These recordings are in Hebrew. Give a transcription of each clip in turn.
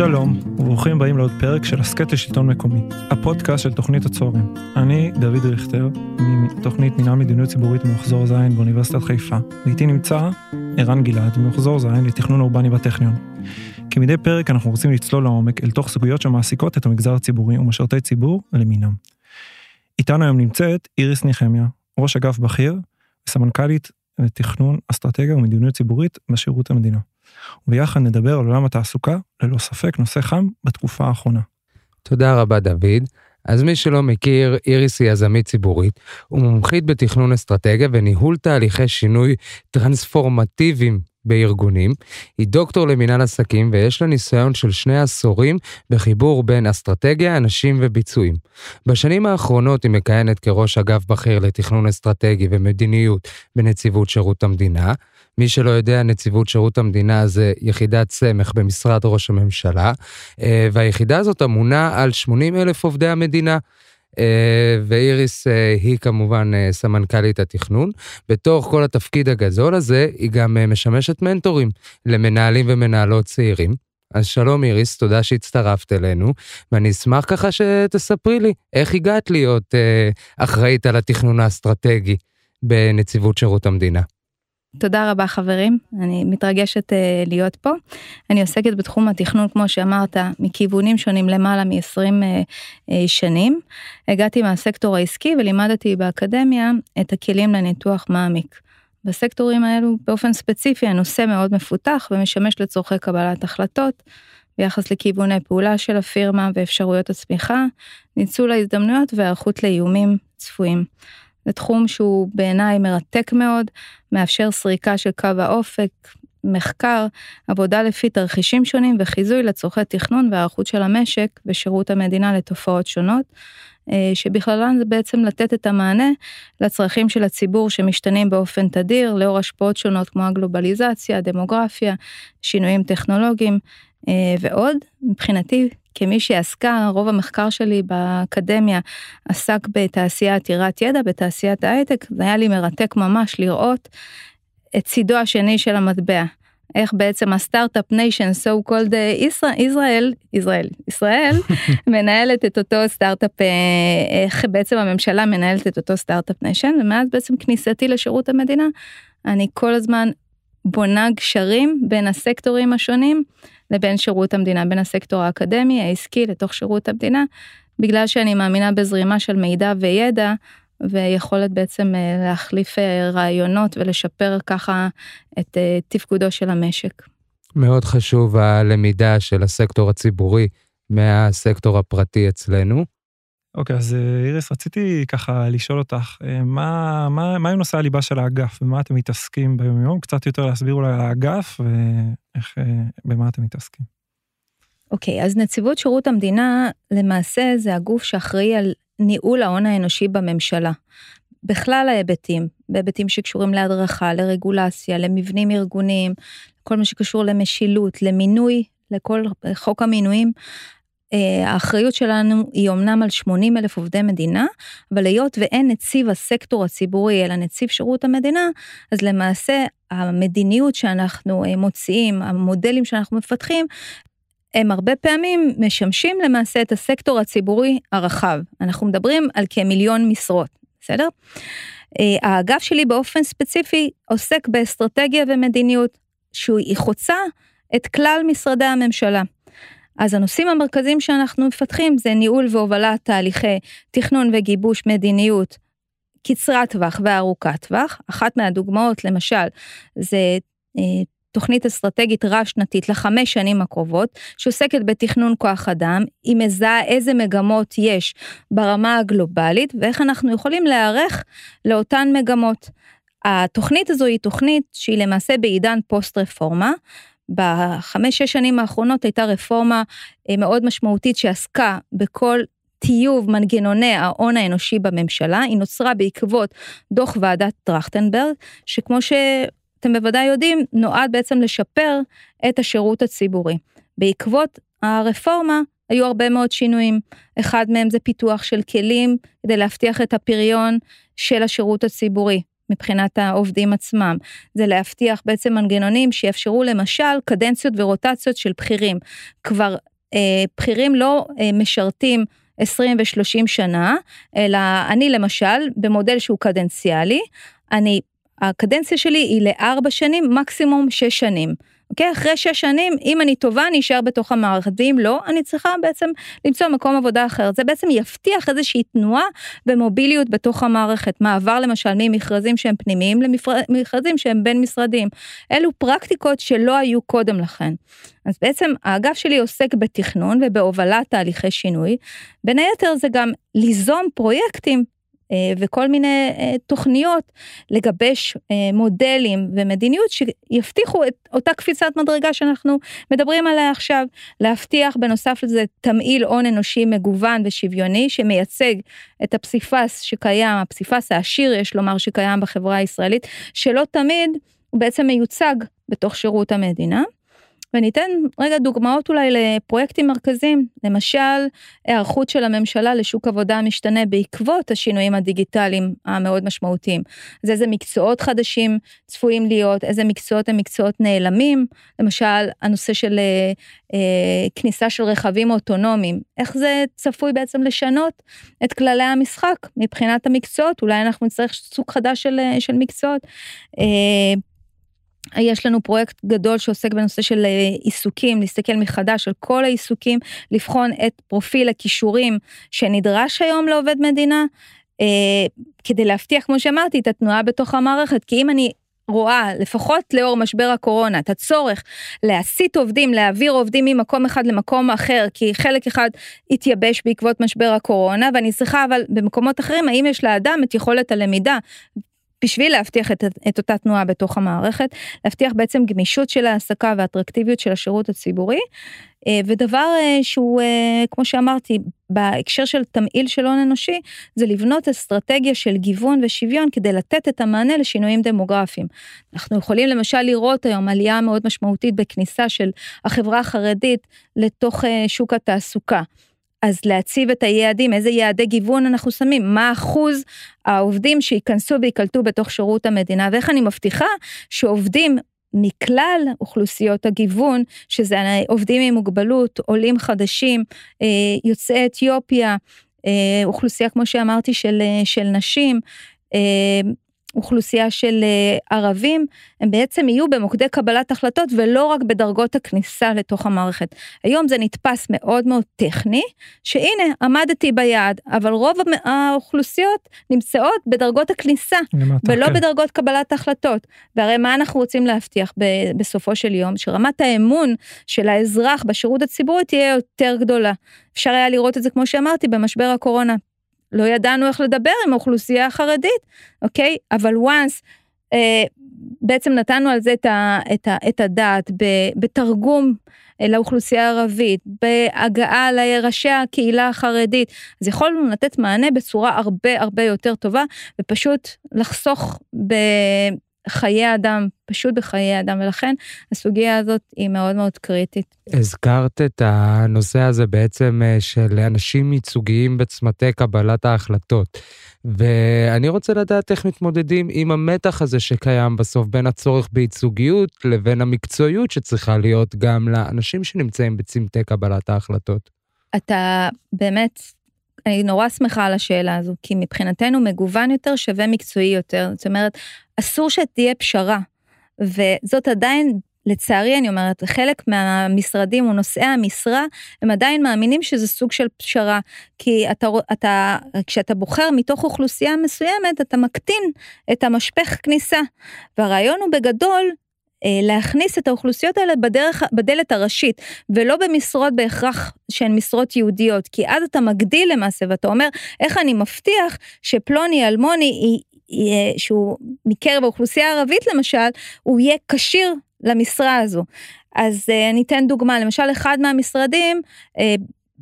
שלום, וברוכים הבאים לעוד פרק של הסכת לשלטון מקומי, הפודקאסט של תוכנית הצהריים. אני דוד ריכטר, מתוכנית מנהל מדיניות ציבורית במחזור ז' באוניברסיטת חיפה, ואיתי נמצא ערן גלעד, ממחזור ז' לתכנון אורבני בטכניון. כמדי פרק אנחנו רוצים לצלול לעומק אל תוך סוגיות שמעסיקות את המגזר הציבורי ומשרתי ציבור למינם. איתנו היום נמצאת איריס נחמיה, ראש אגף בכיר וסמנכ"לית לתכנון אסטרטגיה ומדיניות ציבורית בשירות המדינה. וביחד נדבר על עולם התעסוקה, ללא ספק נושא חם בתקופה האחרונה. תודה רבה דוד. אז מי שלא מכיר, איריס היא יזמית ציבורית ומומחית בתכנון אסטרטגיה וניהול תהליכי שינוי טרנספורמטיביים בארגונים. היא דוקטור למינהל עסקים ויש לה ניסיון של שני עשורים בחיבור בין אסטרטגיה, אנשים וביצועים. בשנים האחרונות היא מכהנת כראש אגף בכיר לתכנון אסטרטגי ומדיניות בנציבות שירות המדינה. מי שלא יודע, נציבות שירות המדינה זה יחידת סמך במשרד ראש הממשלה, אה, והיחידה הזאת אמונה על 80 אלף עובדי המדינה. אה, ואיריס אה, היא כמובן סמנכ"לית התכנון. בתוך כל התפקיד הגדול הזה, היא גם משמשת מנטורים למנהלים ומנהלות צעירים. אז שלום איריס, תודה שהצטרפת אלינו, ואני אשמח ככה שתספרי לי איך הגעת להיות אחראית על התכנון האסטרטגי בנציבות שירות המדינה. תודה רבה חברים, אני מתרגשת uh, להיות פה. אני עוסקת בתחום התכנון, כמו שאמרת, מכיוונים שונים למעלה מ-20 uh, uh, שנים. הגעתי מהסקטור העסקי ולימדתי באקדמיה את הכלים לניתוח מעמיק. בסקטורים האלו באופן ספציפי הנושא מאוד מפותח ומשמש לצורכי קבלת החלטות ביחס לכיווני פעולה של הפירמה ואפשרויות הצמיחה, ניצול ההזדמנויות והיערכות לאיומים צפויים. זה תחום שהוא בעיניי מרתק מאוד, מאפשר סריקה של קו האופק, מחקר, עבודה לפי תרחישים שונים וחיזוי לצורכי תכנון והערכות של המשק ושירות המדינה לתופעות שונות, אה, שבכללן זה בעצם לתת את המענה לצרכים של הציבור שמשתנים באופן תדיר לאור השפעות שונות כמו הגלובליזציה, הדמוגרפיה, שינויים טכנולוגיים ועוד. מבחינתי כמי שעסקה, רוב המחקר שלי באקדמיה עסק בתעשייה עתירת ידע, בתעשיית ההייטק, זה היה לי מרתק ממש לראות את צידו השני של המטבע. איך בעצם ה start-up nation, so called ישראל, ישראל, ישראל, מנהלת את אותו סטארט-אפ, אה, איך בעצם הממשלה מנהלת את אותו start-up nation, ומאז בעצם כניסתי לשירות המדינה, אני כל הזמן בונה גשרים בין הסקטורים השונים לבין שירות המדינה, בין הסקטור האקדמי, העסקי, לתוך שירות המדינה, בגלל שאני מאמינה בזרימה של מידע וידע, ויכולת בעצם אה, להחליף אה, רעיונות ולשפר ככה את אה, תפקודו של המשק. מאוד חשוב הלמידה של הסקטור הציבורי מהסקטור הפרטי אצלנו. אוקיי, אז אה, איריס, רציתי ככה לשאול אותך, אה, מה, מה, מה עם נושא הליבה של האגף, ומה אתם מתעסקים ביום יום? קצת יותר להסביר אולי על האגף, ואיך, אה, במה אתם מתעסקים. אוקיי, אז נציבות שירות המדינה, למעשה זה הגוף שאחראי על ניהול ההון האנושי בממשלה. בכלל ההיבטים, בהיבטים שקשורים להדרכה, לרגולציה, למבנים ארגוניים, כל מה שקשור למשילות, למינוי, לכל חוק המינויים. אה, האחריות שלנו היא אמנם על 80 אלף עובדי מדינה, אבל היות ואין נציב הסקטור הציבורי אלא נציב שירות המדינה, אז למעשה המדיניות שאנחנו אה, מוציאים, המודלים שאנחנו מפתחים, הם הרבה פעמים משמשים למעשה את הסקטור הציבורי הרחב. אנחנו מדברים על כמיליון משרות, בסדר? אה, האגף שלי באופן ספציפי עוסק באסטרטגיה ומדיניות, שהיא חוצה את כלל משרדי הממשלה. אז הנושאים המרכזיים שאנחנו מפתחים זה ניהול והובלת תהליכי תכנון וגיבוש מדיניות קצרת טווח וארוכת טווח. אחת מהדוגמאות למשל זה אה, תוכנית אסטרטגית רב-שנתית לחמש שנים הקרובות, שעוסקת בתכנון כוח אדם, היא מזהה איזה מגמות יש ברמה הגלובלית ואיך אנחנו יכולים להיערך לאותן מגמות. התוכנית הזו היא תוכנית שהיא למעשה בעידן פוסט רפורמה, בחמש-שש שנים האחרונות הייתה רפורמה אה, מאוד משמעותית שעסקה בכל טיוב מנגנוני ההון האנושי בממשלה, היא נוצרה בעקבות דוח ועדת טרכטנברג, שכמו שאתם בוודאי יודעים, נועד בעצם לשפר את השירות הציבורי. בעקבות הרפורמה היו הרבה מאוד שינויים. אחד מהם זה פיתוח של כלים כדי להבטיח את הפריון של השירות הציבורי. מבחינת העובדים עצמם, זה להבטיח בעצם מנגנונים שיאפשרו למשל קדנציות ורוטציות של בכירים. כבר בכירים לא משרתים 20 ו-30 שנה, אלא אני למשל, במודל שהוא קדנציאלי, אני, הקדנציה שלי היא לארבע שנים, מקסימום שש שנים. אוקיי? אחרי שש שנים, אם אני טובה, אני אשאר בתוך המערכת, ואם לא, אני צריכה בעצם למצוא מקום עבודה אחר. זה בעצם יבטיח איזושהי תנועה ומוביליות בתוך המערכת. מעבר למשל ממכרזים שהם פנימיים למכרזים שהם בין משרדים. אלו פרקטיקות שלא היו קודם לכן. אז בעצם האגף שלי עוסק בתכנון ובהובלת תהליכי שינוי. בין היתר זה גם ליזום פרויקטים וכל מיני אה, תוכניות לגבש אה, מודלים ומדיניות שיבטיחו את אותה קפיצת מדרגה שאנחנו מדברים עליה עכשיו, להבטיח בנוסף לזה תמהיל הון אנושי מגוון ושוויוני שמייצג את הפסיפס שקיים, הפסיפס העשיר יש לומר שקיים בחברה הישראלית, שלא תמיד הוא בעצם מיוצג בתוך שירות המדינה. וניתן רגע דוגמאות אולי לפרויקטים מרכזיים, למשל היערכות של הממשלה לשוק עבודה משתנה בעקבות השינויים הדיגיטליים המאוד משמעותיים. אז איזה מקצועות חדשים צפויים להיות, איזה מקצועות הם מקצועות נעלמים, למשל הנושא של אה, אה, כניסה של רכבים אוטונומיים, איך זה צפוי בעצם לשנות את כללי המשחק מבחינת המקצועות, אולי אנחנו נצטרך סוג חדש של, אה, של מקצועות. אה, יש לנו פרויקט גדול שעוסק בנושא של אה, עיסוקים, להסתכל מחדש על כל העיסוקים, לבחון את פרופיל הכישורים שנדרש היום לעובד מדינה, אה, כדי להבטיח, כמו שאמרתי, את התנועה בתוך המערכת, כי אם אני רואה, לפחות לאור משבר הקורונה, את הצורך להסיט עובדים, להעביר עובדים ממקום אחד למקום אחר, כי חלק אחד התייבש בעקבות משבר הקורונה, ואני צריכה אבל במקומות אחרים, האם יש לאדם את יכולת הלמידה בשביל להבטיח את, את אותה תנועה בתוך המערכת, להבטיח בעצם גמישות של העסקה ואטרקטיביות של השירות הציבורי. אה, ודבר אה, שהוא, אה, כמו שאמרתי, בהקשר של תמהיל של הון אנושי, זה לבנות אסטרטגיה של גיוון ושוויון כדי לתת את המענה לשינויים דמוגרפיים. אנחנו יכולים למשל לראות היום עלייה מאוד משמעותית בכניסה של החברה החרדית לתוך שוק התעסוקה. אז להציב את היעדים, איזה יעדי גיוון אנחנו שמים, מה אחוז העובדים שייכנסו ויקלטו בתוך שירות המדינה, ואיך אני מבטיחה שעובדים מכלל אוכלוסיות הגיוון, שזה עובדים עם מוגבלות, עולים חדשים, אה, יוצאי אתיופיה, אה, אוכלוסייה, כמו שאמרתי, של, אה, של נשים, אוכלוסייה של אה, ערבים, הם בעצם יהיו במוקדי קבלת החלטות ולא רק בדרגות הכניסה לתוך המערכת. היום זה נתפס מאוד מאוד טכני, שהנה, עמדתי ביעד, אבל רוב האוכלוסיות נמצאות בדרגות הכניסה, למטה, ולא כן. בדרגות קבלת החלטות. והרי מה אנחנו רוצים להבטיח בסופו של יום? שרמת האמון של האזרח בשירות הציבורי תהיה יותר גדולה. אפשר היה לראות את זה, כמו שאמרתי, במשבר הקורונה. לא ידענו איך לדבר עם האוכלוסייה החרדית, אוקיי? אבל once אה, בעצם נתנו על זה את, ה, את, ה, את הדעת בתרגום אה, לאוכלוסייה הערבית, בהגעה לראשי הקהילה החרדית, אז יכולנו לתת מענה בצורה הרבה הרבה יותר טובה, ופשוט לחסוך ב... חיי אדם, פשוט בחיי אדם, ולכן הסוגיה הזאת היא מאוד מאוד קריטית. הזכרת את הנושא הזה בעצם אה, של אנשים ייצוגיים בצמתי קבלת ההחלטות. ואני רוצה לדעת איך מתמודדים עם המתח הזה שקיים בסוף בין הצורך בייצוגיות לבין המקצועיות שצריכה להיות גם לאנשים שנמצאים בצמתי קבלת ההחלטות. אתה באמת אני נורא שמחה על השאלה הזו, כי מבחינתנו מגוון יותר שווה מקצועי יותר. זאת אומרת, אסור שתהיה פשרה, וזאת עדיין לצערי אני אומרת, חלק מהמשרדים או נושאי המשרה, הם עדיין מאמינים שזה סוג של פשרה, כי אתה, אתה, כשאתה בוחר מתוך אוכלוסייה מסוימת, אתה מקטין את המשפך כניסה. והרעיון הוא בגדול להכניס את האוכלוסיות האלה בדרך, בדלת הראשית, ולא במשרות בהכרח שהן משרות יהודיות, כי אז אתה מגדיל למעשה ואתה אומר, איך אני מבטיח שפלוני אלמוני, שהוא מקרב האוכלוסייה הערבית למשל, הוא יהיה כשיר למשרה הזו. אז אה, אני אתן דוגמה, למשל אחד מהמשרדים, אה,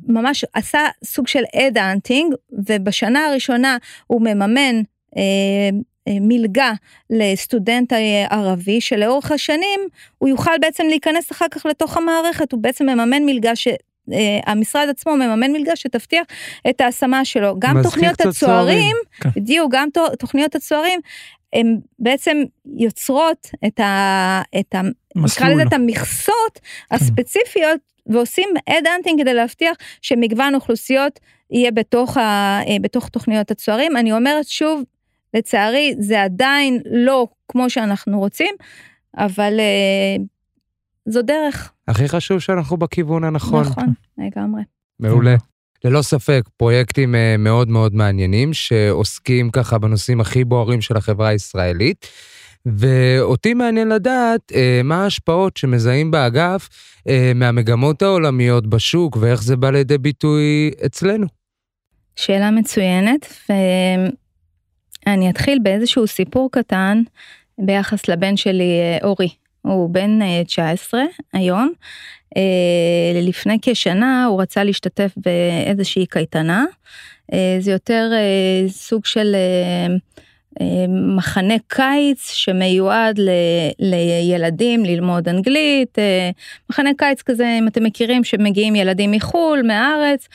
ממש עשה סוג של אד-אנטינג, ובשנה הראשונה הוא מממן אה, מלגה לסטודנט ערבי, שלאורך השנים הוא יוכל בעצם להיכנס אחר כך לתוך המערכת, הוא בעצם מממן מלגה ש... אה, המשרד עצמו מממן מלגה שתבטיח את ההשמה שלו. גם תוכניות הצוערים, כן. בדיוק, גם תוכניות הצוערים, הן בעצם יוצרות את ה... את ה נקרא לזה את המכסות כן. הספציפיות ועושים אד-אנטינג כדי להבטיח שמגוון אוכלוסיות יהיה בתוך, ה, אה, בתוך תוכניות הצוערים. אני אומרת שוב, לצערי זה עדיין לא כמו שאנחנו רוצים, אבל אה, זו דרך. הכי חשוב שאנחנו בכיוון הנכון. נכון, לגמרי. מעולה. ללא ספק, פרויקטים אה, מאוד מאוד מעניינים, שעוסקים ככה בנושאים הכי בוערים של החברה הישראלית. ואותי מעניין לדעת אה, מה ההשפעות שמזהים באגף אה, מהמגמות העולמיות בשוק ואיך זה בא לידי ביטוי אצלנו. שאלה מצוינת, ואני אתחיל באיזשהו סיפור קטן ביחס לבן שלי אורי. הוא בן 19 היום. לפני כשנה הוא רצה להשתתף באיזושהי קייטנה. זה יותר סוג של מחנה קיץ שמיועד ל, לילדים ללמוד אנגלית, אה, מחנה קיץ כזה, אם אתם מכירים, שמגיעים ילדים מחו"ל, מהארץ,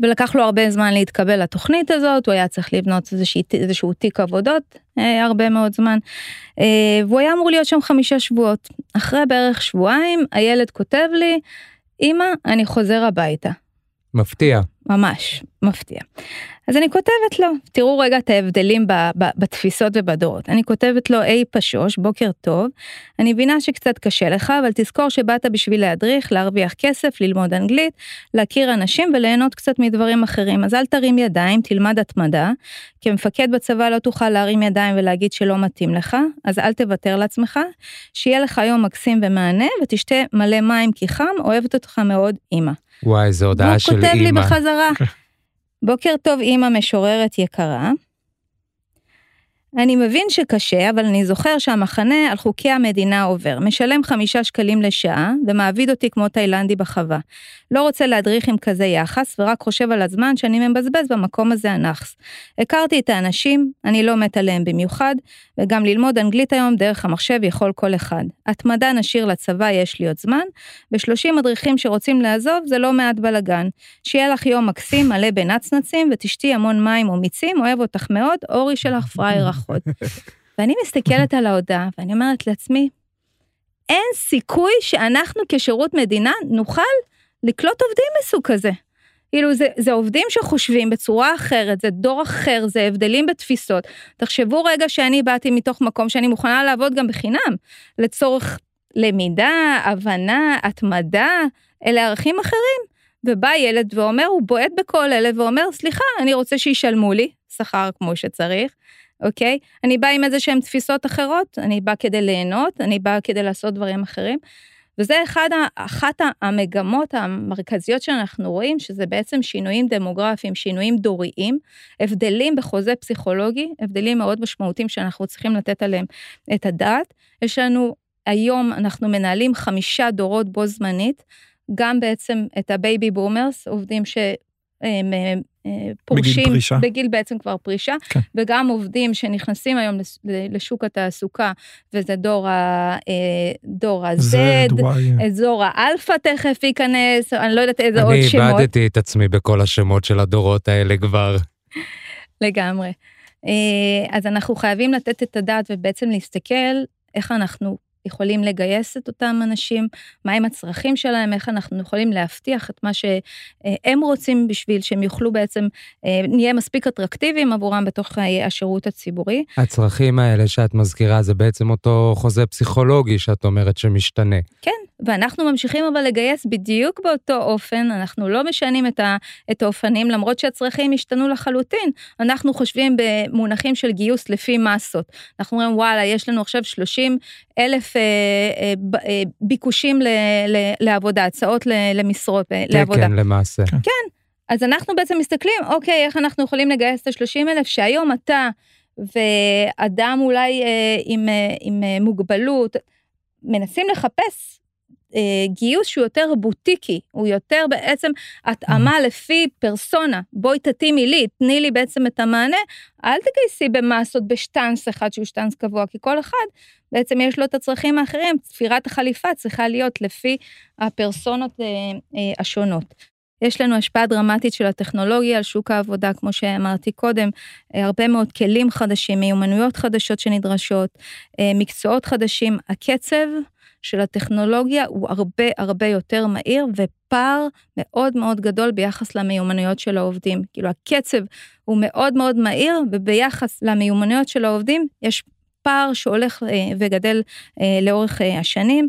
ולקח לו הרבה זמן להתקבל לתוכנית הזאת, הוא היה צריך לבנות איזשהו תיק עבודות אה, הרבה מאוד זמן, אה, והוא היה אמור להיות שם חמישה שבועות. אחרי בערך שבועיים, הילד כותב לי, אמא, אני חוזר הביתה. מפתיע. ממש, מפתיע. אז אני כותבת לו, תראו רגע את ההבדלים ב, ב, בתפיסות ובדורות. אני כותבת לו, היי פשוש, בוקר טוב, אני מבינה שקצת קשה לך, אבל תזכור שבאת בשביל להדריך, להרוויח כסף, ללמוד אנגלית, להכיר אנשים וליהנות קצת מדברים אחרים. אז אל תרים ידיים, תלמד התמדה. כמפקד בצבא לא תוכל להרים ידיים ולהגיד שלא מתאים לך, אז אל תוותר לעצמך. שיהיה לך יום מקסים ומענה, ותשתה מלא מים כי חם, אוהבת אותך מאוד, אמא. וואי, איזו הודעה של אימא. והוא כותב לי בחזרה, בוקר טוב אימא משוררת יקרה. אני מבין שקשה, אבל אני זוכר שהמחנה על חוקי המדינה עובר. משלם חמישה שקלים לשעה, ומעביד אותי כמו תאילנדי בחווה. לא רוצה להדריך עם כזה יחס, ורק חושב על הזמן שאני מבזבז במקום הזה הנאחס. הכרתי את האנשים, אני לא מת עליהם במיוחד, וגם ללמוד אנגלית היום דרך המחשב יכול כל אחד. התמדה נשאיר לצבא, יש לי עוד זמן. ב-30 מדריכים שרוצים לעזוב, זה לא מעט בלאגן. שיהיה לך יום מקסים, מלא בנצנצים, ותשתי המון מים ומיצים, אוהב אותך מאוד, אורי שלך פראייר אחות. ואני מסתכלת על ההודעה, ואני אומרת לעצמי, אין סיכוי שאנחנו כשירות מדינה נוכל לקלוט עובדים מסוג כזה. כאילו זה, זה עובדים שחושבים בצורה אחרת, זה דור אחר, זה הבדלים בתפיסות. תחשבו רגע שאני באתי מתוך מקום שאני מוכנה לעבוד גם בחינם, לצורך למידה, הבנה, התמדה, אלה ערכים אחרים. ובא ילד ואומר, הוא בועט בכל אלה ואומר, סליחה, אני רוצה שישלמו לי שכר כמו שצריך, אוקיי? אני באה עם איזה שהן תפיסות אחרות, אני באה כדי ליהנות, אני באה כדי לעשות דברים אחרים. וזה אחד, אחת המגמות המרכזיות שאנחנו רואים, שזה בעצם שינויים דמוגרפיים, שינויים דוריים, הבדלים בחוזה פסיכולוגי, הבדלים מאוד משמעותיים שאנחנו צריכים לתת עליהם את הדעת. יש לנו, היום אנחנו מנהלים חמישה דורות בו זמנית, גם בעצם את ה baby boomers, עובדים ש... פורשים, בגיל פרישה. בגיל בעצם כבר פרישה, כן. וגם עובדים שנכנסים היום לשוק התעסוקה, וזה דור ה... אה, דור ה-Z, דור האלפא תכף ייכנס, אני לא יודעת איזה עוד שמות. אני איבדתי את עצמי בכל השמות של הדורות האלה כבר. לגמרי. אה, אז אנחנו חייבים לתת את הדעת ובעצם להסתכל איך אנחנו יכולים לגייס את אותם אנשים, מהם הצרכים שלהם, איך אנחנו יכולים להבטיח את מה שהם רוצים בשביל שהם יוכלו בעצם, אה, נהיה מספיק אטרקטיביים עבורם בתוך אה, השירות הציבורי. הצרכים האלה שאת מזכירה זה בעצם אותו חוזה פסיכולוגי שאת אומרת שמשתנה. כן, ואנחנו ממשיכים אבל לגייס בדיוק באותו אופן, אנחנו לא משנים את, ה, את האופנים, למרות שהצרכים השתנו לחלוטין. אנחנו חושבים במונחים של גיוס לפי מסות. אנחנו אומרים, וואלה, יש לנו עכשיו 30 אלף אה, אה, אה, ביקושים ל, ל, לעבודה, הצעות ל, למשרות, תקן לעבודה. תקן למעשה. כן. כן. אז אנחנו בעצם מסתכלים, אוקיי, איך אנחנו יכולים לגייס את ה-30 אלף, שהיום אתה ואדם אולי אה, עם, אה, עם אה, מוגבלות, מנסים לחפש אה, גיוס שהוא יותר בוטיקי, הוא יותר בעצם התאמה mm. לפי פרסונה. בואי תתאימי לי, תני לי בעצם את המענה, אל תגייסי במסות בשטאנס אחד שהוא שטאנס קבוע, כי כל אחד בעצם יש לו את הצרכים האחרים, תפירת החליפה צריכה להיות לפי הפרסונות אה, אה, השונות. יש לנו השפעה דרמטית של הטכנולוגיה על שוק העבודה, כמו שאמרתי קודם, אה, הרבה מאוד כלים חדשים, מיומנויות חדשות שנדרשות, אה, מקצועות חדשים. הקצב של הטכנולוגיה הוא הרבה הרבה יותר מהיר ופער מאוד מאוד גדול ביחס למיומנויות של העובדים. כאילו הקצב הוא מאוד מאוד מהיר וביחס למיומנויות של העובדים יש פער שהולך אה, וגדל אה, לאורך אה, השנים.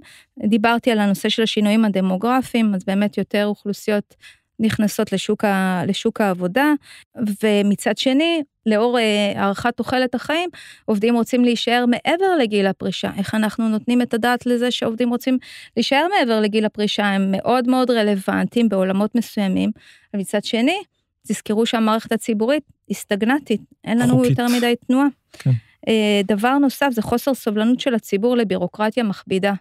דיברתי על הנושא של השינויים הדמוגרפיים, אז באמת יותר אוכלוסיות נכנסות לשוק, ה, לשוק העבודה, ומצד שני, לאור הארכת תוחלת החיים, עובדים רוצים להישאר מעבר לגיל הפרישה. איך אנחנו נותנים את הדעת לזה שעובדים רוצים להישאר מעבר לגיל הפרישה, הם מאוד מאוד רלוונטיים בעולמות מסוימים, ומצד שני, תזכרו שהמערכת הציבורית היא סטגנטית, אין לנו חוקית. יותר מדי תנועה. כן. אה, דבר נוסף זה חוסר סובלנות של הציבור לבירוקרטיה מכבידה.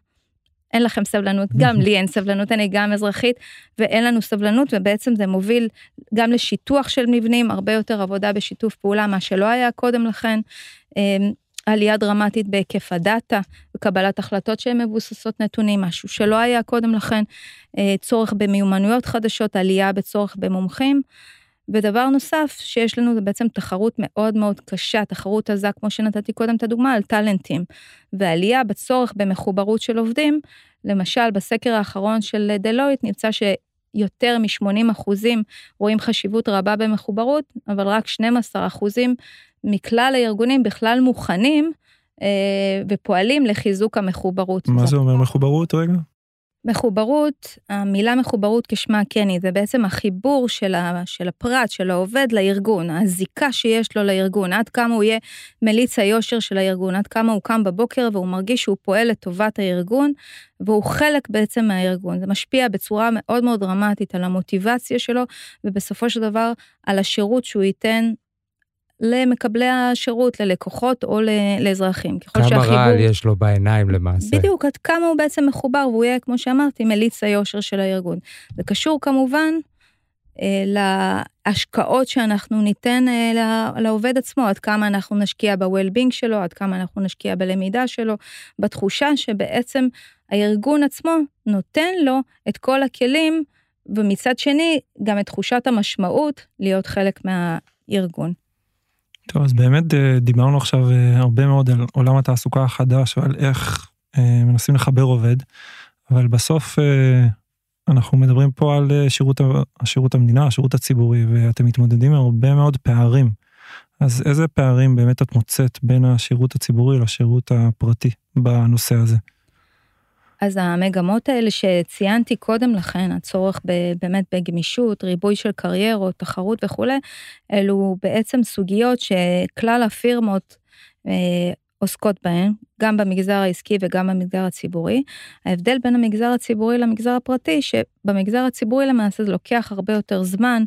אין לכם סבלנות, גם לי אין סבלנות, אני גם אזרחית, ואין לנו סבלנות, ובעצם זה מוביל גם לשיטוח של מבנים, הרבה יותר עבודה בשיתוף פעולה, מה שלא היה קודם לכן. אה, עלייה דרמטית בהיקף הדאטה, וקבלת החלטות שהן מבוססות נתונים, משהו שלא היה קודם לכן, אה, צורך במיומנויות חדשות, עלייה בצורך במומחים. ודבר נוסף שיש לנו זה בעצם תחרות מאוד מאוד קשה, תחרות עזה, כמו שנתתי קודם את הדוגמה, על טאלנטים. ועלייה בצורך במחוברות של עובדים, למשל בסקר האחרון של דלויט נמצא שיותר מ-80 אחוזים רואים חשיבות רבה במחוברות, אבל רק 12 אחוזים מכלל הארגונים בכלל מוכנים אה, ופועלים לחיזוק המחוברות. מה זה אומר מחוברות רגע? מחוברות, המילה מחוברות כשמה כן היא, זה בעצם החיבור של, ה, של הפרט, של העובד לארגון, הזיקה שיש לו לארגון, עד כמה הוא יהיה מליץ היושר של הארגון, עד כמה הוא קם בבוקר והוא מרגיש שהוא פועל לטובת הארגון, והוא חלק בעצם מהארגון. זה משפיע בצורה מאוד מאוד דרמטית על המוטיבציה שלו, ובסופו של דבר על השירות שהוא ייתן למקבלי השירות, ללקוחות או לאזרחים. כמה שהחיבור... רעל יש לו בעיניים למעשה. בדיוק, עד כמה הוא בעצם מחובר, והוא יהיה, כמו שאמרתי, מליץ היושר של הארגון. זה קשור כמובן אה, להשקעות שאנחנו ניתן אה, לעובד עצמו, עד כמה אנחנו נשקיע ב-well-being שלו, עד כמה אנחנו נשקיע בלמידה שלו, בתחושה שבעצם הארגון עצמו נותן לו את כל הכלים, ומצד שני, גם את תחושת המשמעות להיות חלק מהארגון. טוב, אז באמת אה, דיברנו עכשיו אה, הרבה מאוד על עולם התעסוקה החדש ועל איך אה, מנסים לחבר עובד, אבל בסוף אנחנו מדברים פה על שירות, שירות המדינה, השירות הציבורי, ואתם מתמודדים עם הרבה מאוד פערים. אז איזה פערים באמת את מוצאת בין השירות הציבורי לשירות הפרטי בנושא הזה? אז המגמות האלה שציינתי קודם לכן, הצורך באמת בגמישות, ריבוי של קריירות, תחרות וכולי, אלו בעצם סוגיות שכלל הפירמות אה, עוסקות בהן, גם במגזר העסקי וגם במגזר הציבורי. ההבדל בין המגזר הציבורי למגזר הפרטי, שבמגזר הציבורי למעשה זה לוקח הרבה יותר זמן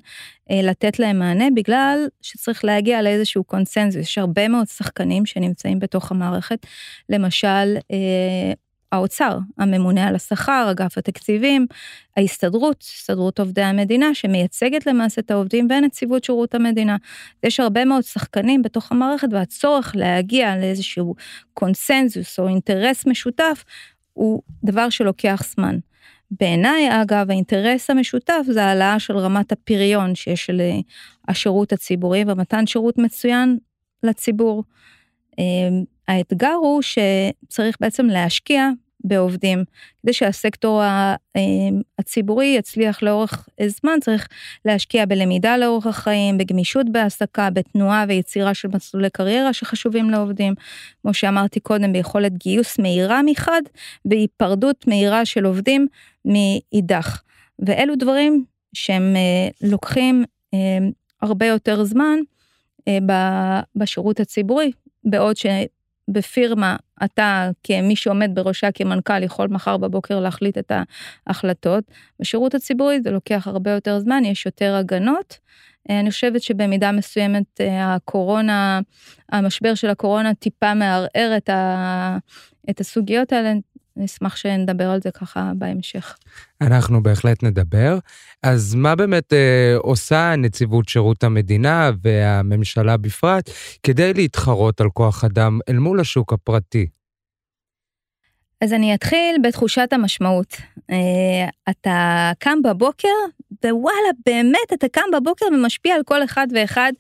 אה, לתת להם מענה, בגלל שצריך להגיע לאיזשהו קונסנזוס. יש הרבה מאוד שחקנים שנמצאים בתוך המערכת, למשל, אה, האוצר, הממונה על השכר, אגף התקציבים, ההסתדרות, הסתדרות עובדי המדינה, שמייצגת למעשה את העובדים ונציבות שירות המדינה. יש הרבה מאוד שחקנים בתוך המערכת והצורך להגיע לאיזשהו קונסנזוס או אינטרס משותף הוא דבר שלוקח זמן. בעיניי, אגב, האינטרס המשותף זה העלאה של רמת הפריון שיש לשירות הציבורי ומתן שירות מצוין לציבור. אמ, האתגר הוא שצריך בעצם להשקיע בעובדים. כדי שהסקטור אמ, הציבורי יצליח לאורך זמן, צריך להשקיע בלמידה לאורך החיים, בגמישות בהעסקה, בתנועה ויצירה של מסלולי קריירה שחשובים לעובדים. כמו שאמרתי קודם, ביכולת גיוס מהירה מחד, והיפרדות מהירה של עובדים מאידך. ואלו דברים שהם אה, לוקחים אמ, הרבה יותר זמן אה, בשירות הציבורי, בעוד שבפירמה אתה כמי שעומד בראשה כמנכ"ל יכול מחר בבוקר להחליט את ההחלטות. בשירות הציבורי זה לוקח הרבה יותר זמן, יש יותר הגנות. אני חושבת שבמידה מסוימת אה, הקורונה, המשבר של הקורונה טיפה מערער את, ה, את הסוגיות האלה, נשמח שנדבר על זה ככה בהמשך. אנחנו בהחלט נדבר. אז מה באמת אה, עושה נציבות שירות המדינה והממשלה בפרט כדי להתחרות על כוח אדם אל מול השוק הפרטי? אז אני אתחיל בתחושת המשמעות. אה, אתה קם בבוקר, ווואלה, באמת, אתה קם בבוקר ומשפיע על כל אחד ואחד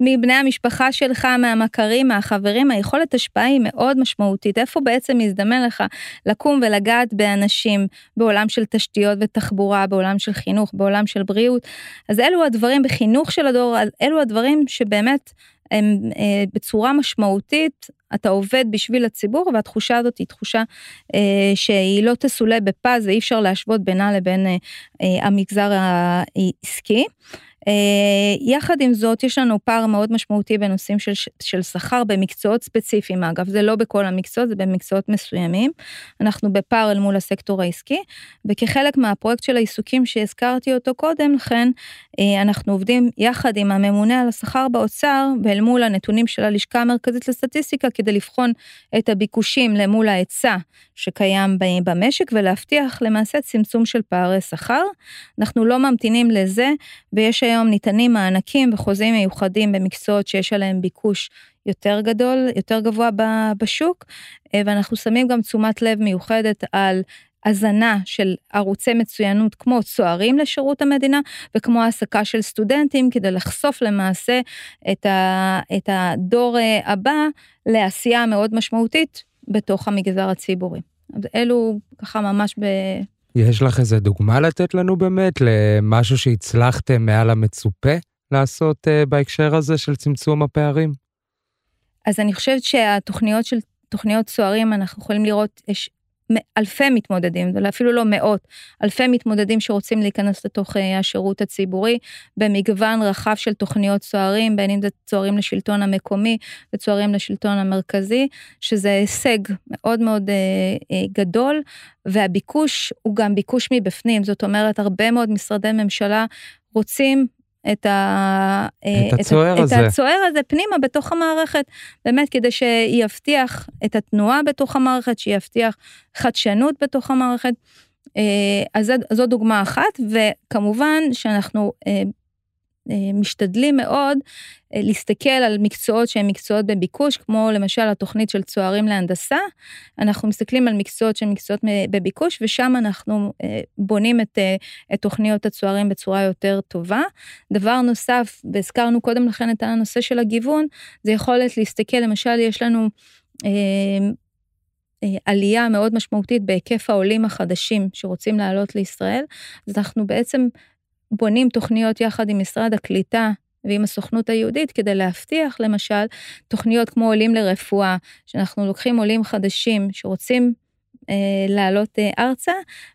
מבני המשפחה שלך, מהמכרים, מהחברים, היכולת השפעה היא מאוד משמעותית. איפה בעצם מזדמן לך לקום ולגעת באנשים, בעולם של תשתיות ותחבורה, בעולם של חינוך, בעולם של בריאות. אז אלו הדברים בחינוך של הדור, אלו הדברים שבאמת הם אה, בצורה משמעותית, אתה עובד בשביל הציבור, והתחושה הזאת היא תחושה אה, שהיא לא תסולא בפז, ואי אפשר להשוות בינה לבין אה, אה, המגזר העסקי. אה, יחד עם זאת, יש לנו פער מאוד משמעותי בנושאים של, של שכר במקצועות ספציפיים, אגב, זה לא בכל המקצועות, זה במקצועות מסוימים. אנחנו בפער אל מול הסקטור העסקי, וכחלק מהפרויקט של העיסוקים שהזכרתי אותו קודם לכן, אה, אנחנו עובדים יחד עם הממונה על השכר באוצר, ואל מול הנתונים של הלשכה המרכזית לסטטיסטיקה, כדי לבחון את הביקושים למול ההיצע שקיים במשק, ולהבטיח למעשה צמצום של פערי שכר. אנחנו לא ממתינים לזה, ויש היום ניתנים מענקים וחוזים מיוחדים במקצועות שיש עליהם ביקוש יותר גדול, יותר גבוה בשוק, אה, ואנחנו שמים גם תשומת לב מיוחדת על הזנה של ערוצי מצוינות כמו צוערים לשירות המדינה וכמו העסקה של סטודנטים כדי לחשוף למעשה את, ה, את הדור אה, הבא לעשייה מאוד משמעותית בתוך המגזר הציבורי. אלו ככה ממש ב... יש לך איזה דוגמה לתת לנו באמת למשהו שהצלחתם מעל המצופה לעשות uh, בהקשר הזה של צמצום הפערים? אז אני חושבת שהתוכניות של תוכניות צוערים, אנחנו יכולים לראות, יש אלפי מתמודדים, אפילו לא מאות, אלפי מתמודדים שרוצים להיכנס לתוך אה, השירות הציבורי במגוון רחב של תוכניות צוערים, בין אם זה צוערים לשלטון המקומי וצוערים לשלטון המרכזי, שזה הישג מאוד מאוד אה, אה, גדול, והביקוש הוא גם ביקוש מבפנים, זאת אומרת, הרבה מאוד משרדי ממשלה רוצים את, ה, את, הצוער, את, הזה. את הצוער הזה פנימה בתוך המערכת, באמת כדי שיבטיח את התנועה בתוך המערכת, שיבטיח חדשנות בתוך המערכת. אה, אז זו דוגמה אחת, וכמובן שאנחנו אה, אה, משתדלים מאוד אה, להסתכל על מקצועות שהם מקצועות בביקוש, כמו למשל התוכנית של צוערים להנדסה. אנחנו מסתכלים על מקצועות שהם מקצועות בביקוש, ושם אנחנו אה, בונים את, את תוכניות הצוערים בצורה יותר טובה. דבר נוסף, והזכרנו קודם לכן את הנושא של הגיוון, זה יכולת להסתכל, למשל, יש לנו עלייה מאוד משמעותית בהיקף העולים החדשים שרוצים לעלות לישראל, אז אנחנו בעצם בונים תוכניות יחד עם משרד הקליטה ועם הסוכנות היהודית כדי להבטיח למשל תוכניות כמו עולים לרפואה, שאנחנו לוקחים עולים חדשים שרוצים אה, לעלות אה, ארצה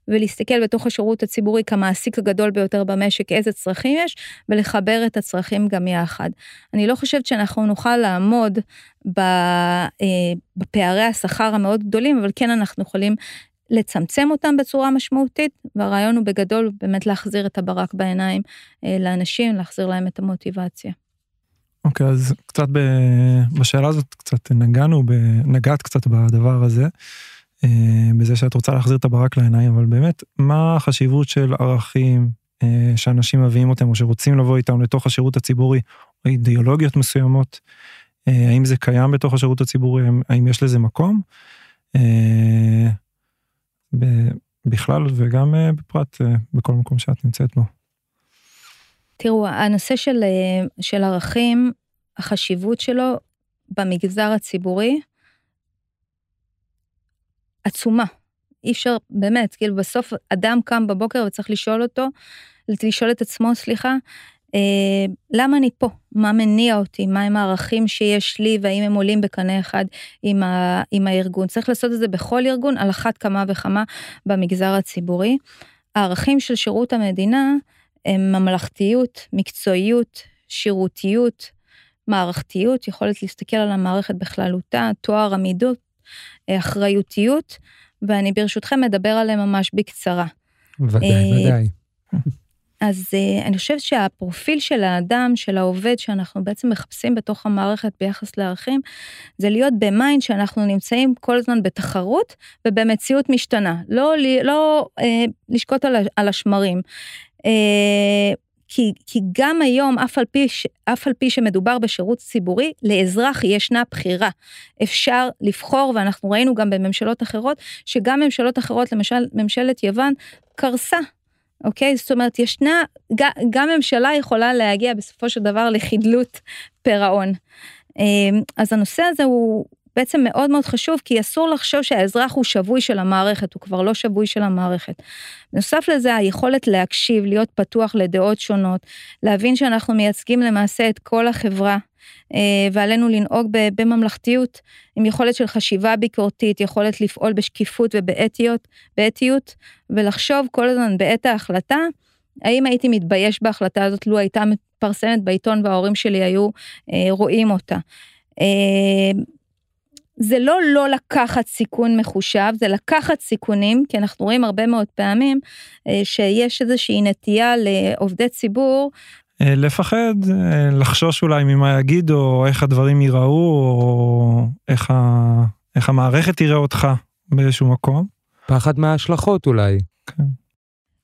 ולהסתכל בתוך השירות הציבורי כמעסיק הגדול ביותר במשק איזה צרכים יש ולחבר את הצרכים גם יחד. אני לא חושבת שאנחנו נוכל לעמוד אה, בפערי השכר המאוד גדולים אבל כן אנחנו יכולים לצמצם אותם בצורה משמעותית, והרעיון הוא בגדול באמת להחזיר את הברק בעיניים אה, לאנשים, להחזיר להם את המוטיבציה. אוקיי, okay, אז קצת ב... בשאלה הזאת קצת נגענו, ב... נגעת קצת בדבר הזה, אה, בזה שאת רוצה להחזיר את הברק לעיניים, אבל באמת, מה החשיבות של ערכים אה, שאנשים מביאים אותם או שרוצים לבוא איתם לתוך השירות הציבורי, או אידיאולוגיות מסוימות, האם זה קיים בתוך השירות הציבורי, האם יש לזה מקום? בכלל וגם אה, בפרט אה, בכל מקום שאת נמצאת בו. תראו, הנושא של, אה, של ערכים, החשיבות שלו במגזר הציבורי עצומה. אי אפשר, באמת, כאילו בסוף אדם קם בבוקר וצריך לשאול אותו, לשאול את עצמו, סליחה, אה, למה אני פה? מה מניע אותי? מה הם הערכים שיש לי והאם הם עולים בקנה אחד עם, ה, עם הארגון? צריך לעשות את זה בכל ארגון, על אחת כמה וכמה במגזר הציבורי. הערכים של שירות המדינה הם ממלכתיות, מקצועיות, שירותיות, מערכתיות, יכולת להסתכל על המערכת בכללותה, תואר עמידות, אה, אחריותיות, ואני ברשותכם מדבר עליהם ממש בקצרה. ודאי, אה, ודאי. אז אה, אני חושבת שהפרופיל של האדם, של העובד, שאנחנו בעצם מחפשים בתוך המערכת ביחס לערכים, זה להיות ב mind שאנחנו נמצאים כל הזמן בתחרות ובמציאות משתנה, לא, לא אה, לשקוט על, על השמרים. אה, כי, כי גם היום, אף על, פי, אף על פי שמדובר בשירות ציבורי, לאזרח ישנה בחירה. אפשר לבחור, ואנחנו ראינו גם בממשלות אחרות, שגם ממשלות אחרות, למשל ממשלת יוון, קרסה. אוקיי? זאת אומרת, ישנה, גם ממשלה יכולה להגיע בסופו של דבר לחדלות פירעון. אמ, אז הנושא הזה הוא, בעצם מאוד מאוד חשוב, כי אסור לחשוב שהאזרח הוא שבוי של המערכת, הוא כבר לא שבוי של המערכת. בנוסף לזה, היכולת להקשיב, להיות פתוח לדעות שונות, להבין שאנחנו מייצגים למעשה את כל החברה, אה, ועלינו לנהוג בממלכתיות, עם יכולת של חשיבה ביקורתית, יכולת לפעול בשקיפות ובאתיות, באתיות, ולחשוב כל הזמן בעת ההחלטה, האם הייתי מתבייש בהחלטה הזאת לו הייתה מתפרסמת בעיתון וההורים שלי היו אה, רואים אותה. אה, זה לא לא לקחת סיכון מחושב, זה לקחת סיכונים, כי אנחנו רואים הרבה מאוד פעמים אה, שיש איזושהי נטייה לעובדי ציבור. אה, לפחד, אה, לחשוש אולי ממה יגידו, או איך הדברים ייראו, או איך, ה... איך המערכת תראה אותך באיזשהו מקום. פחד מההשלכות אולי. כן.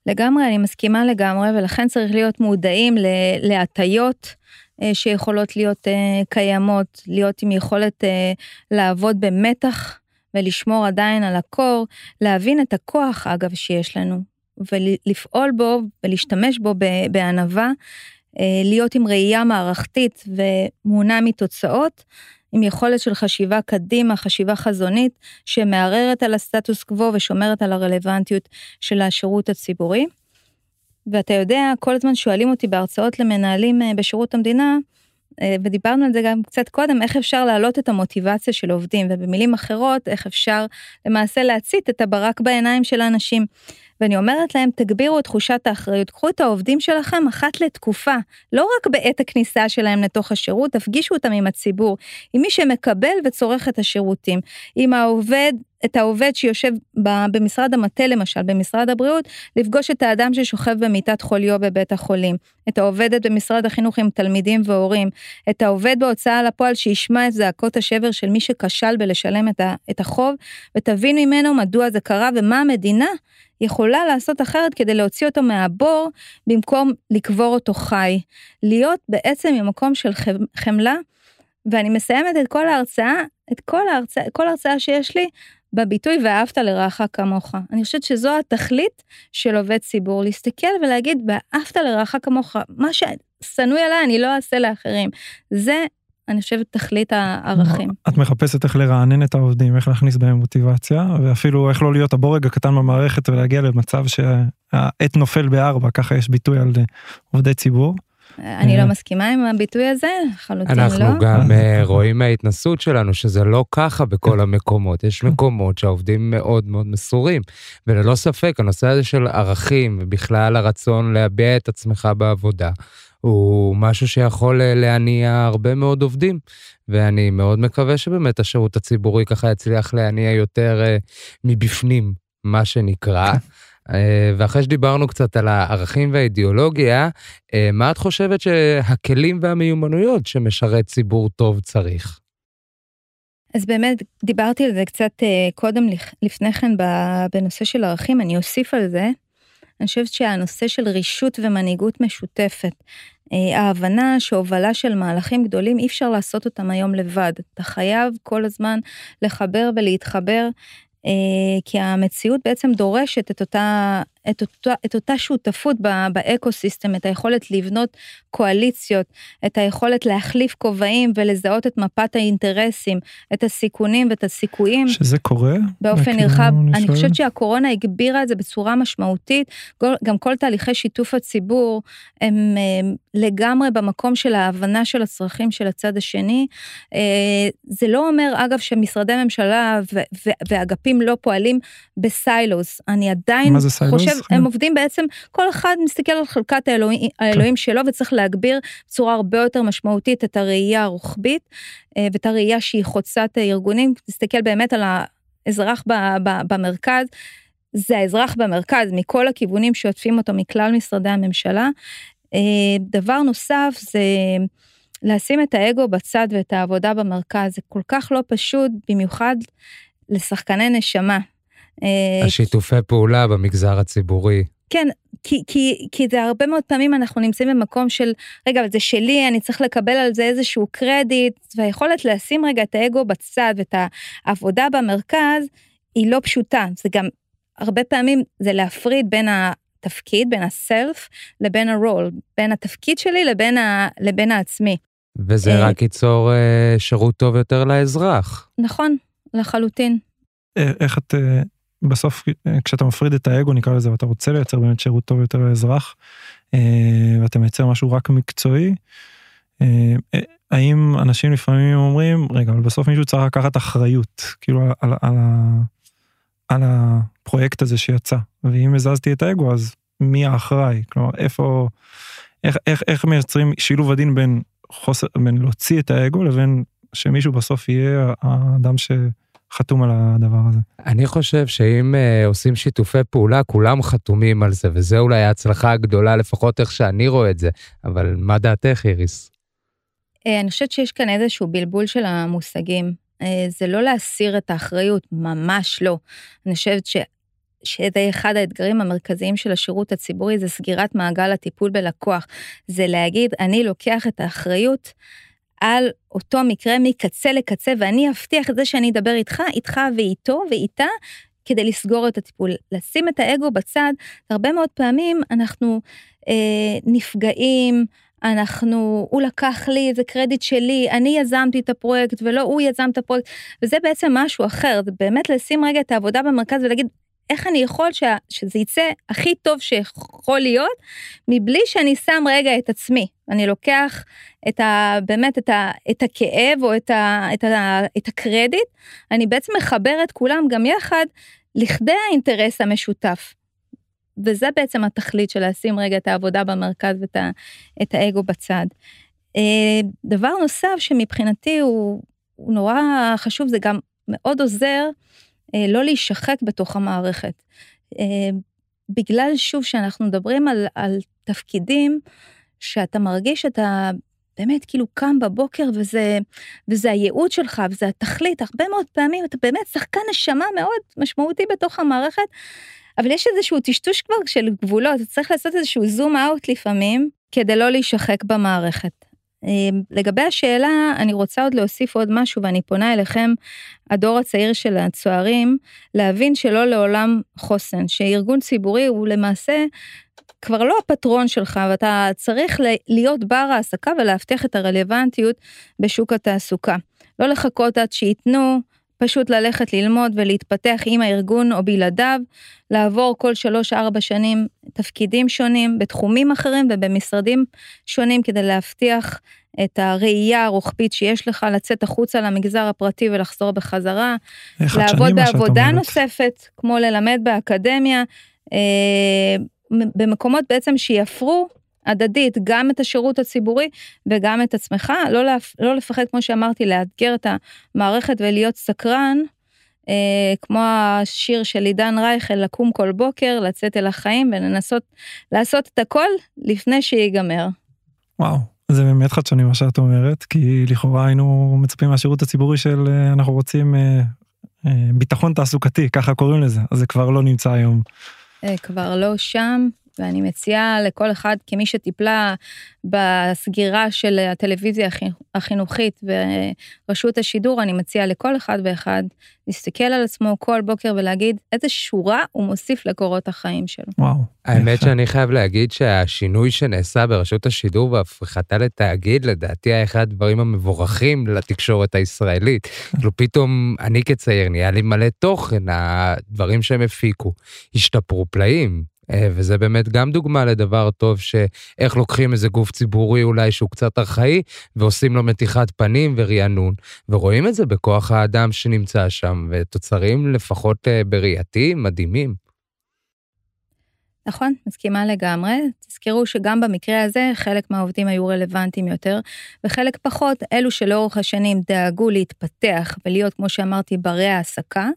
לגמרי, אני מסכימה לגמרי, ולכן צריך להיות מודעים להטיות. אה, שיכולות להיות אה, קיימות, להיות עם יכולת אה, לעבוד במתח ולשמור עדיין על הקור, להבין את הכוח, אגב, שיש לנו, ולפעול בו ולהשתמש בו בענווה, להיות עם ראייה מערכתית ומונע מתוצאות, עם יכולת של חשיבה קדימה, חשיבה חזונית, שמערערת על הסטטוס קוו ושומרת על הרלוונטיות של השירות הציבורי. ואתה יודע, כל הזמן שואלים אותי בהרצאות למנהלים אה, בשירות המדינה, אה, ודיברנו על זה גם קצת קודם, איך אפשר להעלות את המוטיבציה של עובדים, ובמילים אחרות, איך אפשר למעשה להצית את הברק בעיניים של האנשים. ואני אומרת להם, תגבירו את תחושת האחריות, קחו את העובדים שלכם אחת לתקופה, לא רק בעת הכניסה שלהם לתוך השירות, תפגישו אותם עם הציבור, עם מי שמקבל וצורך את השירותים, עם העובד את העובד שיושב במשרד המטה למשל, במשרד הבריאות, לפגוש את האדם ששוכב במיטת חוליו בבית החולים, את העובדת במשרד החינוך עם תלמידים והורים, את העובד בהוצאה לפועל שישמע את זעקות השבר של מי שכשל בלשלם את החוב, ותבין ממנו מדוע זה קרה ומה המדינה יכולה לעשות אחרת כדי להוציא אותו מהבור במקום לקבור אותו חי. להיות בעצם ממקום של חמלה, ואני מסיימת את כל ההרצאה, את כל ההרצאה, כל ההרצאה שיש לי, בביטוי ואהבת לרעך כמוך. אני חושבת שזו התכלית של עובד ציבור, להסתכל ולהגיד ואהבת לרעך כמוך, מה ששנוא עליי אני לא אעשה לאחרים. זה אני חושבת תכלית הערכים. את מחפשת איך לרענן את העובדים, איך להכניס בהם מוטיבציה, ואפילו איך לא להיות הבורג הקטן במערכת ולהגיע למצב שהעט נופל בארבע, ככה יש ביטוי על עובדי ציבור. אני לא אה. מסכימה עם הביטוי הזה, חלוטין לא. אנחנו גם אה, רואים מההתנסות שלנו שזה לא ככה בכל המקומות. יש מקומות שהעובדים מאוד מאוד מסורים, וללא ספק הנושא הזה של ערכים ובכלל הרצון להביע את עצמך בעבודה, הוא משהו שיכול אה, להניע הרבה מאוד עובדים, ואני מאוד מקווה שבאמת השירות הציבורי ככה יצליח להניע יותר מבפנים, מה שנקרא. אה, ואחרי שדיברנו קצת על הערכים והאידיאולוגיה, אה, מה את חושבת שהכלים והמיומנויות שמשרת ציבור טוב צריך? אז באמת דיברתי על זה קצת אה, קודם לפני כן בנושא של ערכים, אני אוסיף על זה. אני חושבת שהנושא של רישות ומנהיגות משותפת, ההבנה שהובלה של מהלכים גדולים אי אפשר לעשות אותם היום לבד. אתה חייב כל הזמן לחבר ולהתחבר אה, כי המציאות בעצם דורשת את אותה את אותה, את אותה שותפות באקו-סיסטם, את היכולת לבנות קואליציות, את היכולת להחליף כובעים ולזהות את מפת האינטרסים, את הסיכונים ואת הסיכויים. שזה קורה? באופן נרחב. אני חושבת שהקורונה הגבירה את זה בצורה משמעותית, גם כל תהליכי שיתוף הציבור הם, הם לגמרי במקום של ההבנה של הצרכים של הצד השני. אה, זה לא אומר, אגב, שמשרדי ממשלה ואגפים לא פועלים בסיילוס. אני עדיין חושבת... הם, הם עובדים בעצם, כל אחד מסתכל על חלקת האלוהים, האלוהים שלו וצריך להגביר בצורה הרבה יותר משמעותית את הראייה הרוחבית אה, ואת הראייה שהיא חוצת הארגונים, תסתכל באמת על האזרח ב, ב, במרכז. זה האזרח במרכז מכל הכיוונים שעוטפים אותו מכלל משרדי הממשלה. אה, דבר נוסף זה לשים את האגו בצד ואת העבודה במרכז, זה כל כך לא פשוט, במיוחד לשחקני נשמה. אה, השיתופי פעולה במגזר הציבורי. כן, כי, כי, כי זה הרבה מאוד פעמים אנחנו נמצאים במקום של, רגע, אבל זה שלי, אני צריך לקבל על זה איזשהו קרדיט, והיכולת לשים רגע את האגו בצד ואת העבודה במרכז, היא לא פשוטה. זה גם, הרבה פעמים זה להפריד בין התפקיד, בין הסלף לבין הרול, בין התפקיד שלי לבין, ה, לבין העצמי. וזה אה, רק ייצור אה, שירות טוב יותר לאזרח. נכון, לחלוטין. אה, איך את, אה, בסוף, אה, כשאתה מפריד את האגו, נקרא לזה, ואתה רוצה לייצר באמת שירות טוב יותר לאזרח, אה, ואתה מייצר משהו רק מקצועי, אה, האם אנשים לפעמים אומרים, רגע, אבל בסוף מישהו צריך לקחת אחריות, כאילו, על, על, על, על הפרויקט הזה שיצא, ואם הזזתי את האגו, אז מי האחראי? כלומר, איפה, איך, איך, איך מייצרים שילוב עדין בין חוסר, בין להוציא את האגו לבין שמישהו בסוף יהיה האדם שחתום על הדבר הזה. אני חושב שאם uh, עושים שיתופי פעולה, כולם חתומים על זה, וזה אולי ההצלחה הגדולה, לפחות איך שאני רואה את זה. אבל מה דעתך, איריס? אה, אני חושבת שיש כאן איזשהו בלבול של המושגים. אה, זה לא להסיר את האחריות, ממש לא. אני חושבת ש... שזה אחד האתגרים המרכזיים של השירות הציבורי, זה סגירת מעגל הטיפול בלקוח. זה להגיד, אני לוקח את האחריות על אותו מקרה מקצה לקצה, ואני אבטיח את זה שאני אדבר איתך, איתך ואיתו ואיתה, כדי לסגור את הטיפול. לשים את האגו בצד, הרבה מאוד פעמים אנחנו אה, נפגעים, אנחנו, הוא לקח לי, זה קרדיט שלי, אני יזמתי את הפרויקט ולא הוא יזם את הפרויקט, וזה בעצם משהו אחר, זה באמת לשים רגע את העבודה במרכז ולהגיד, איך אני יכול ש... שזה יצא הכי טוב שיכול להיות, מבלי שאני שם רגע את עצמי. אני לוקח את ה... באמת את, ה... את הכאב או את, ה... את, ה... את הקרדיט, אני בעצם מחבר את כולם גם יחד לכדי האינטרס המשותף. וזה בעצם התכלית של לשים רגע את העבודה במרכז ואת ה... את האגו בצד. אה, דבר נוסף שמבחינתי הוא, הוא נורא חשוב, זה גם מאוד עוזר לא להישחק בתוך המערכת. אה, בגלל שוב שאנחנו מדברים על, על תפקידים שאתה מרגיש שאתה באמת כאילו קם בבוקר וזה, וזה הייעוד שלך וזה התכלית, הרבה מאוד פעמים אתה באמת שחקן נשמה מאוד משמעותי בתוך המערכת, אבל יש איזשהו טשטוש כבר של גבולות, צריך לעשות איזשהו זום אאוט לפעמים כדי לא להישחק במערכת. אמ, לגבי השאלה, אני רוצה עוד להוסיף עוד משהו, ואני פונה אליכם, הדור הצעיר של הצוערים, להבין שלא לעולם חוסן, שארגון ציבורי הוא למעשה כבר לא הפטרון שלך, ואתה צריך להיות בר העסקה ולהבטיח את הרלוונטיות בשוק התעסוקה. לא לחכות עד שייתנו, פשוט ללכת ללמוד ולהתפתח עם הארגון או בלעדיו, לעבור כל שלוש-ארבע שנים תפקידים שונים בתחומים אחרים ובמשרדים שונים כדי להבטיח את הראייה הרוחבית שיש לך, לצאת החוצה למגזר הפרטי ולחזור בחזרה, לעבוד בעבודה נוספת, כמו ללמד באקדמיה, אה, במקומות בעצם שיפרו הדדית, גם את השירות הציבורי וגם את עצמך, לא, להפ... לא לפחד, כמו שאמרתי, לאתגר את המערכת ולהיות סקרן, אה, כמו השיר של עידן רייכל, לקום כל בוקר, לצאת אל החיים ולנסות לעשות את הכל לפני שיגמר. וואו, זה באמת חדשני מה שאת אומרת, כי לכאורה היינו מצפים מהשירות הציבורי של אה, אנחנו רוצים אה, אה, ביטחון תעסוקתי, ככה קוראים לזה, אז זה כבר לא נמצא היום. אה, כבר לא שם, ואני מציעה לכל אחד, כמי שטיפלה בסגירה של הטלוויזיה החינוכית ורשות השידור, אני מציעה לכל אחד ואחד להסתכל על עצמו כל בוקר ולהגיד איזה שורה הוא מוסיף לקורות החיים שלו. וואו. האמת שאני חייב להגיד שהשינוי שנעשה ברשות השידור והפיכתה לתאגיד, לדעתי היה אחד הדברים המבורכים לתקשורת הישראלית. כאילו פתאום אני כצעיר נהיה לי מלא תוכן, הדברים שהם הפיקו השתפרו פלאים. אה, וזה באמת גם דוגמה לדבר טוב שאיך לוקחים איזה גוף ציבורי אולי שהוא קצת ארכאי ועושים לו מתיחת פנים ורענון, ורואים את זה בכוח האדם שנמצא שם, ותוצרים לפחות אה, בראייתי מדהימים. נכון, מסכימה לגמרי. תזכרו שגם במקרה הזה חלק מהעובדים היו רלוונטיים יותר, וחלק פחות, אלו שלאורך השנים דאגו להתפתח ולהיות, כמו שאמרתי, ברי העסקה,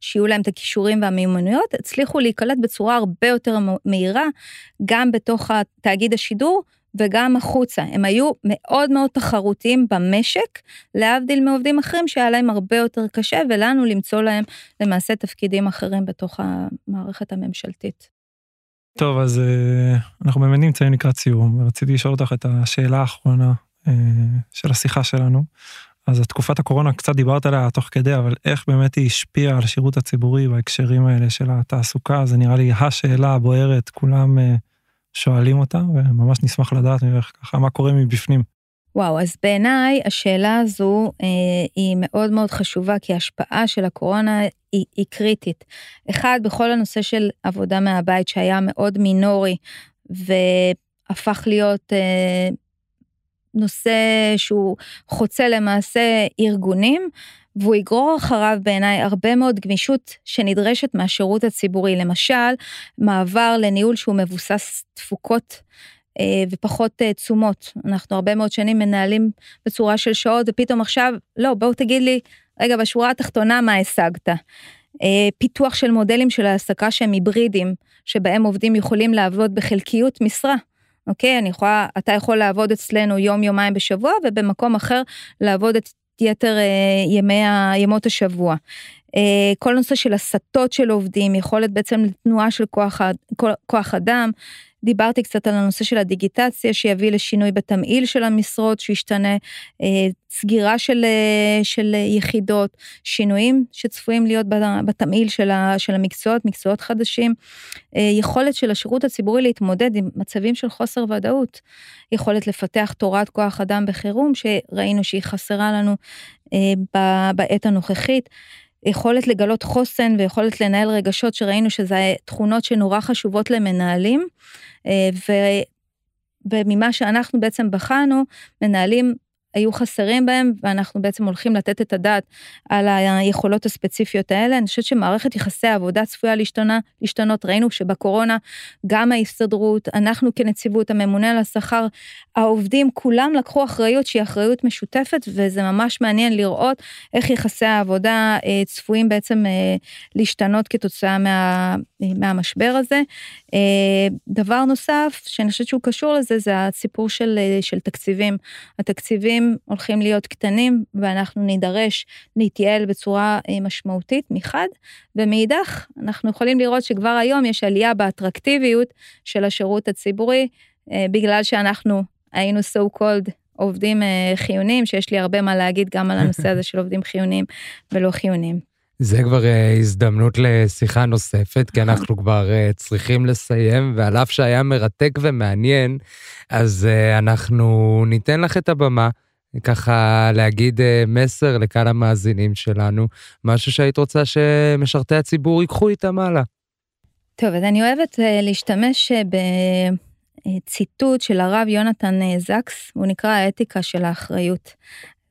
שיהיו להם את הכישורים והמיומנויות, הצליחו להיקלט בצורה הרבה יותר מהירה, גם בתוך תאגיד השידור וגם החוצה. הם היו מאוד מאוד תחרותיים במשק, להבדיל מעובדים אחרים שהיה להם הרבה יותר קשה, ולנו למצוא להם למעשה תפקידים אחרים בתוך המערכת הממשלתית. טוב, אז uh, אנחנו באמת נמצאים לקראת סיום, ורציתי לשאול אותך את השאלה האחרונה uh, של השיחה שלנו. אז תקופת הקורונה, קצת דיברת עליה תוך כדי, אבל איך באמת היא השפיעה על השירות הציבורי בהקשרים האלה של התעסוקה, זה נראה לי השאלה הבוערת, כולם uh, שואלים אותה, וממש נשמח לדעת ממך ככה מה קורה מבפנים. וואו, אז בעיניי השאלה הזו אה, היא מאוד מאוד חשובה, כי ההשפעה של הקורונה היא, היא קריטית. אחד, בכל הנושא של עבודה מהבית, שהיה מאוד מינורי, והפך להיות אה, נושא שהוא חוצה למעשה ארגונים, והוא יגרור אחריו בעיניי הרבה מאוד גמישות שנדרשת מהשירות הציבורי. למשל, מעבר לניהול שהוא מבוסס תפוקות ופחות אה, תשומות. אנחנו הרבה מאוד שנים מנהלים בצורה של שעות, ופתאום עכשיו, לא, בואו תגיד לי, רגע, בשורה התחתונה מה השגת? אה, פיתוח של מודלים של העסקה שהם היברידים, שבהם עובדים יכולים לעבוד בחלקיות משרה. אוקיי, אני יכולה, אתה יכול לעבוד אצלנו יום-יומיים בשבוע, ובמקום אחר לעבוד את יתר ימי, ימות השבוע. כל נושא של הסטות של עובדים, יכולת בעצם לתנועה של כוח, כוח אדם, דיברתי קצת על הנושא של הדיגיטציה שיביא לשינוי בתמהיל של המשרות, שישתנה אה, סגירה של, אה, של יחידות, שינויים שצפויים להיות בתמהיל של, של המקצועות, מקצועות חדשים, אה, יכולת של השירות הציבורי להתמודד עם מצבים של חוסר ודאות, יכולת לפתח תורת כוח אדם בחירום שראינו שהיא חסרה לנו אה, בעת הנוכחית. יכולת לגלות חוסן ויכולת לנהל רגשות שראינו שזה תכונות שנורא חשובות למנהלים. ו... וממה שאנחנו בעצם בחנו, מנהלים היו חסרים בהם, ואנחנו בעצם הולכים לתת את הדעת על היכולות הספציפיות האלה. אני חושבת שמערכת יחסי העבודה צפויה להשתנה, להשתנות. ראינו שבקורונה גם ההסתדרות, אנחנו כנציבות, הממונה על השכר, העובדים, כולם לקחו אחריות שהיא אחריות משותפת, וזה ממש מעניין לראות איך יחסי העבודה אה, צפויים בעצם אה, להשתנות כתוצאה מה, מהמשבר הזה. אה, דבר נוסף, שאני חושבת שהוא קשור לזה, זה הסיפור של, של תקציבים. התקציבים הולכים להיות קטנים ואנחנו נידרש להתייעל בצורה אה, משמעותית מחד, ומאידך אנחנו יכולים לראות שכבר היום יש עלייה באטרקטיביות של השירות הציבורי, אה, בגלל שאנחנו היינו so called עובדים אה, חיוניים, שיש לי הרבה מה להגיד גם על הנושא הזה של עובדים חיוניים ולא חיוניים. זה כבר uh, הזדמנות לשיחה נוספת, כי אנחנו כבר uh, צריכים לסיים, ועל אף שהיה מרתק ומעניין, אז uh, אנחנו ניתן לך את הבמה ככה להגיד אה, מסר לקהל המאזינים שלנו, משהו שהיית רוצה שמשרתי הציבור ייקחו איתם הלאה. טוב, אז אני אוהבת אה, להשתמש אה, בציטוט של הרב יונתן זקס, הוא נקרא האתיקה של האחריות.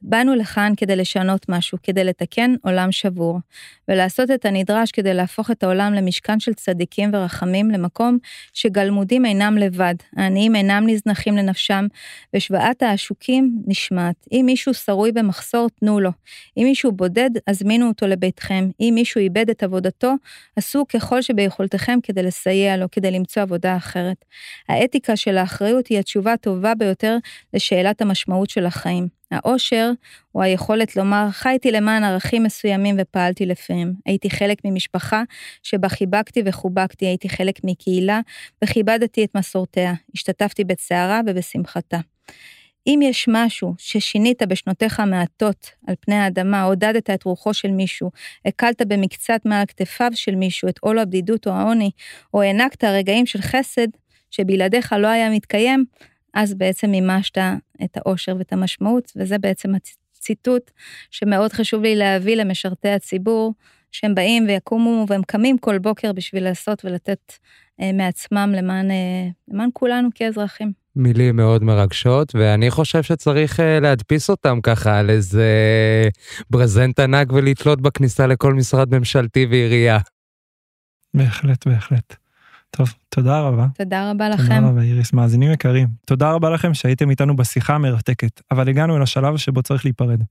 באנו לכאן כדי לשנות משהו, כדי לתקן עולם שבור, ולעשות את הנדרש כדי להפוך את העולם למשכן של צדיקים ורחמים, למקום שגלמודים אינם לבד, העניים אינם נזנחים לנפשם, ושבעת העשוקים נשמעת. אם מישהו שרוי במחסור, תנו לו. אם מישהו בודד, הזמינו אותו לביתכם. אם מישהו איבד את עבודתו, עשו ככל שביכולתכם כדי לסייע לו, כדי למצוא עבודה אחרת. האתיקה של האחריות היא התשובה הטובה ביותר לשאלת המשמעות של החיים. העושר הוא היכולת לומר, חייתי למען ערכים מסוימים ופעלתי לפיהם. הייתי חלק ממשפחה שבה חיבקתי וחובקתי, הייתי חלק מקהילה וכיבדתי את מסורתיה, השתתפתי בצערה ובשמחתה. אם יש משהו ששינית בשנותיך המעטות על פני האדמה, עודדת את רוחו של מישהו, הקלת במקצת מעל כתפיו של מישהו את עול הבדידות או העוני, או הענקת רגעים של חסד שבלעדיך לא היה מתקיים, אז בעצם מימשת את האושר ואת המשמעות, וזה בעצם הציטוט שמאוד חשוב לי להביא למשרתי הציבור, שהם באים ויקומו והם קמים כל בוקר בשביל לעשות ולתת אה, מעצמם למען, אה, למען כולנו כאזרחים. מילים מאוד מרגשות, ואני חושב שצריך אה, להדפיס אותם ככה על איזה ברזנט ענק ולתלות בכניסה לכל משרד ממשלתי ועירייה. בהחלט, בהחלט. טוב, תודה רבה. תודה רבה לכם. תודה רבה, איריס. מאזינים יקרים, תודה רבה לכם שהייתם איתנו בשיחה המרתקת, אבל הגענו אל השלב שבו צריך להיפרד.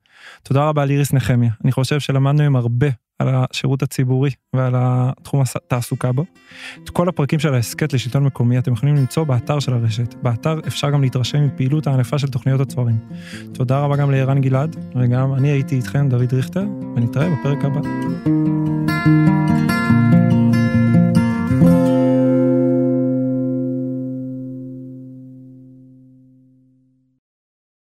תודה רבה לאיריס נחמיה. אני חושב שלמדנו עם הרבה על השירות הציבורי ועל התחום התעסוקה בו. את כל הפרקים של ההסכת לשלטון מקומי אתם יכולים למצוא באתר של הרשת. באתר אפשר גם להתרשם מפעילות הענפה של תוכניות הצוערים. תודה רבה גם לערן גלעד, וגם אני הייתי איתכם, דוד ריכטר, ונתראה בפרק הבא.